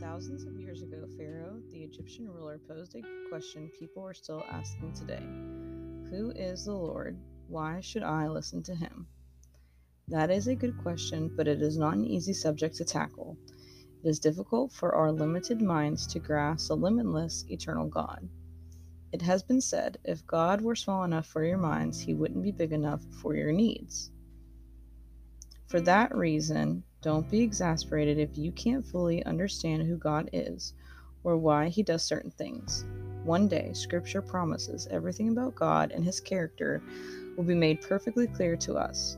Thousands of years ago, Pharaoh, the Egyptian ruler, posed a question people are still asking today Who is the Lord? Why should I listen to him? That is a good question, but it is not an easy subject to tackle. It is difficult for our limited minds to grasp a limitless, eternal God. It has been said if God were small enough for your minds, he wouldn't be big enough for your needs. For that reason, don't be exasperated if you can't fully understand who God is or why he does certain things. One day, Scripture promises everything about God and his character will be made perfectly clear to us.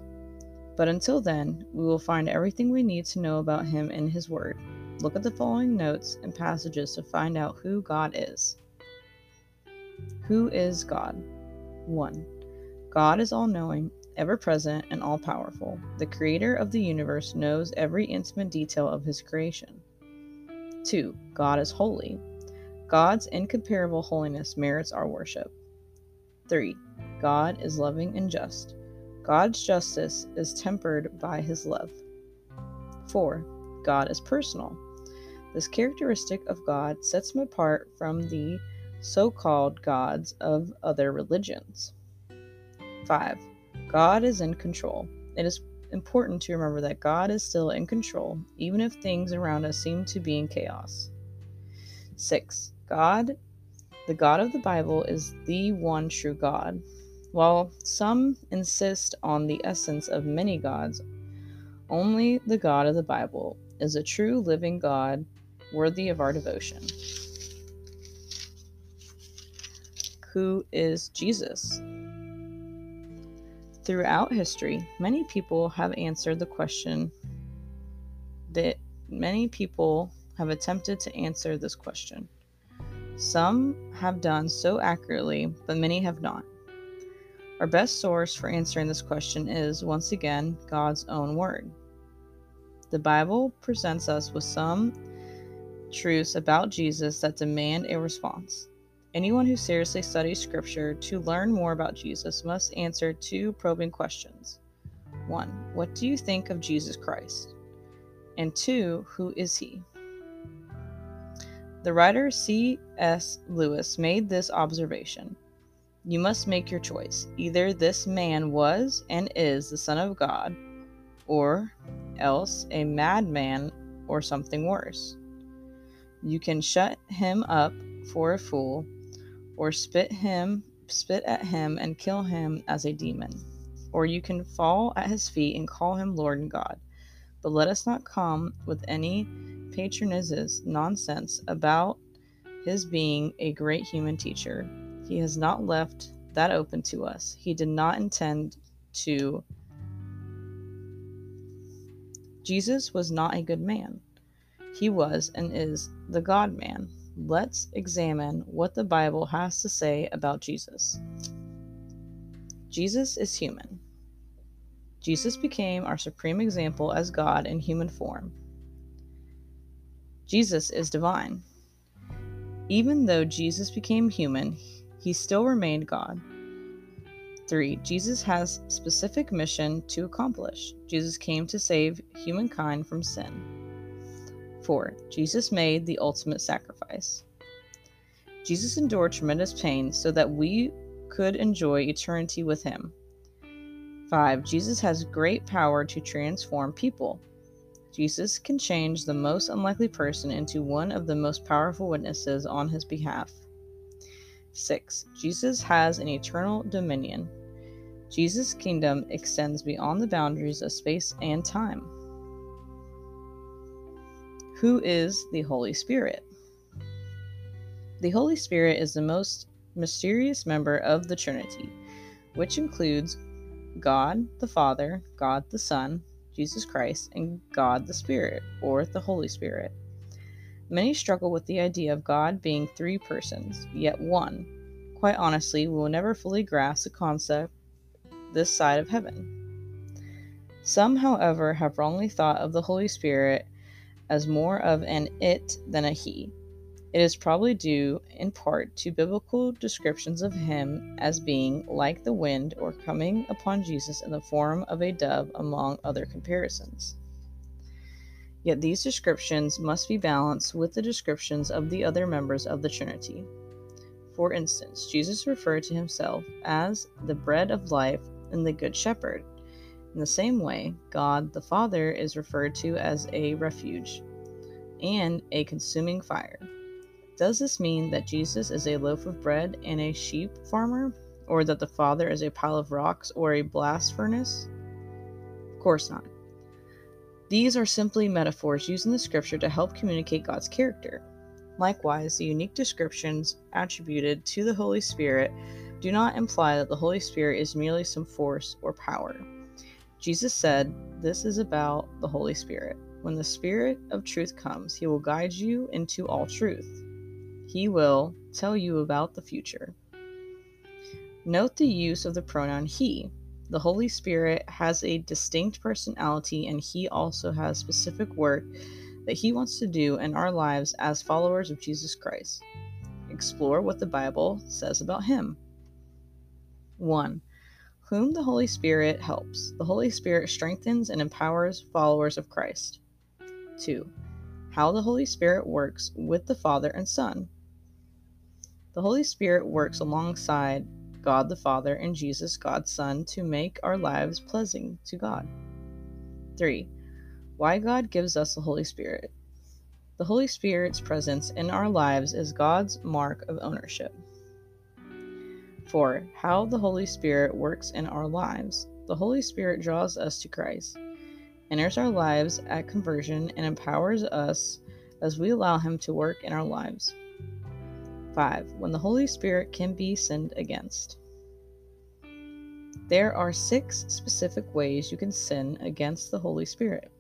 But until then, we will find everything we need to know about him in his word. Look at the following notes and passages to find out who God is. Who is God? 1. God is all knowing, ever present, and all powerful. The creator of the universe knows every intimate detail of his creation. 2. God is holy. God's incomparable holiness merits our worship. 3. God is loving and just. God's justice is tempered by his love. 4. God is personal. This characteristic of God sets him apart from the so called gods of other religions. 5. God is in control. It is important to remember that God is still in control, even if things around us seem to be in chaos. 6. God, the God of the Bible, is the one true God. While some insist on the essence of many gods, only the God of the Bible is a true living God worthy of our devotion. Who is Jesus? Throughout history, many people have answered the question that many people have attempted to answer this question. Some have done so accurately, but many have not. Our best source for answering this question is, once again, God's own Word. The Bible presents us with some truths about Jesus that demand a response. Anyone who seriously studies Scripture to learn more about Jesus must answer two probing questions. One, what do you think of Jesus Christ? And two, who is he? The writer C.S. Lewis made this observation You must make your choice. Either this man was and is the Son of God, or else a madman or something worse. You can shut him up for a fool or spit him spit at him and kill him as a demon. Or you can fall at his feet and call him lord and god. But let us not come with any patronizes nonsense about his being a great human teacher. He has not left that open to us. He did not intend to. Jesus was not a good man. He was and is the god man let's examine what the Bible has to say about Jesus. Jesus is human. Jesus became our supreme example as God in human form. Jesus is divine. Even though Jesus became human, he still remained God. 3. Jesus has specific mission to accomplish. Jesus came to save humankind from sin. 4. Jesus made the ultimate sacrifice. Jesus endured tremendous pain so that we could enjoy eternity with him. 5. Jesus has great power to transform people. Jesus can change the most unlikely person into one of the most powerful witnesses on his behalf. 6. Jesus has an eternal dominion. Jesus' kingdom extends beyond the boundaries of space and time who is the Holy Spirit. The Holy Spirit is the most mysterious member of the Trinity, which includes God the Father, God the Son, Jesus Christ, and God the Spirit, or the Holy Spirit. Many struggle with the idea of God being three persons, yet one. Quite honestly, we will never fully grasp the concept this side of heaven. Some, however, have wrongly thought of the Holy Spirit as more of an it than a he. It is probably due, in part, to biblical descriptions of him as being like the wind or coming upon Jesus in the form of a dove, among other comparisons. Yet these descriptions must be balanced with the descriptions of the other members of the Trinity. For instance, Jesus referred to himself as the bread of life and the good shepherd. In the same way, God the Father is referred to as a refuge and a consuming fire. Does this mean that Jesus is a loaf of bread and a sheep farmer, or that the Father is a pile of rocks or a blast furnace? Of course not. These are simply metaphors used in the scripture to help communicate God's character. Likewise, the unique descriptions attributed to the Holy Spirit do not imply that the Holy Spirit is merely some force or power. Jesus said, This is about the Holy Spirit. When the Spirit of truth comes, he will guide you into all truth. He will tell you about the future. Note the use of the pronoun he. The Holy Spirit has a distinct personality and he also has specific work that He wants to do in our lives as followers of Jesus Christ. Explore what the Bible says about Him. 1. Whom the Holy Spirit helps. The Holy Spirit strengthens and empowers followers of Christ. 2. How the Holy Spirit works with the Father and Son. The Holy Spirit works alongside God the Father and Jesus, God's Son, to make our lives pleasing to God. 3. Why God gives us the Holy Spirit. The Holy Spirit's presence in our lives is God's mark of ownership. 4. How the Holy Spirit works in our lives. The Holy Spirit draws us to Christ, enters our lives at conversion, and empowers us as we allow Him to work in our lives. 5. When the Holy Spirit can be sinned against. There are six specific ways you can sin against the Holy Spirit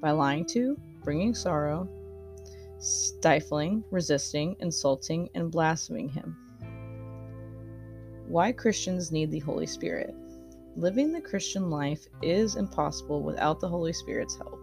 by lying to, bringing sorrow, stifling, resisting, insulting, and blaspheming Him. Why Christians need the Holy Spirit. Living the Christian life is impossible without the Holy Spirit's help.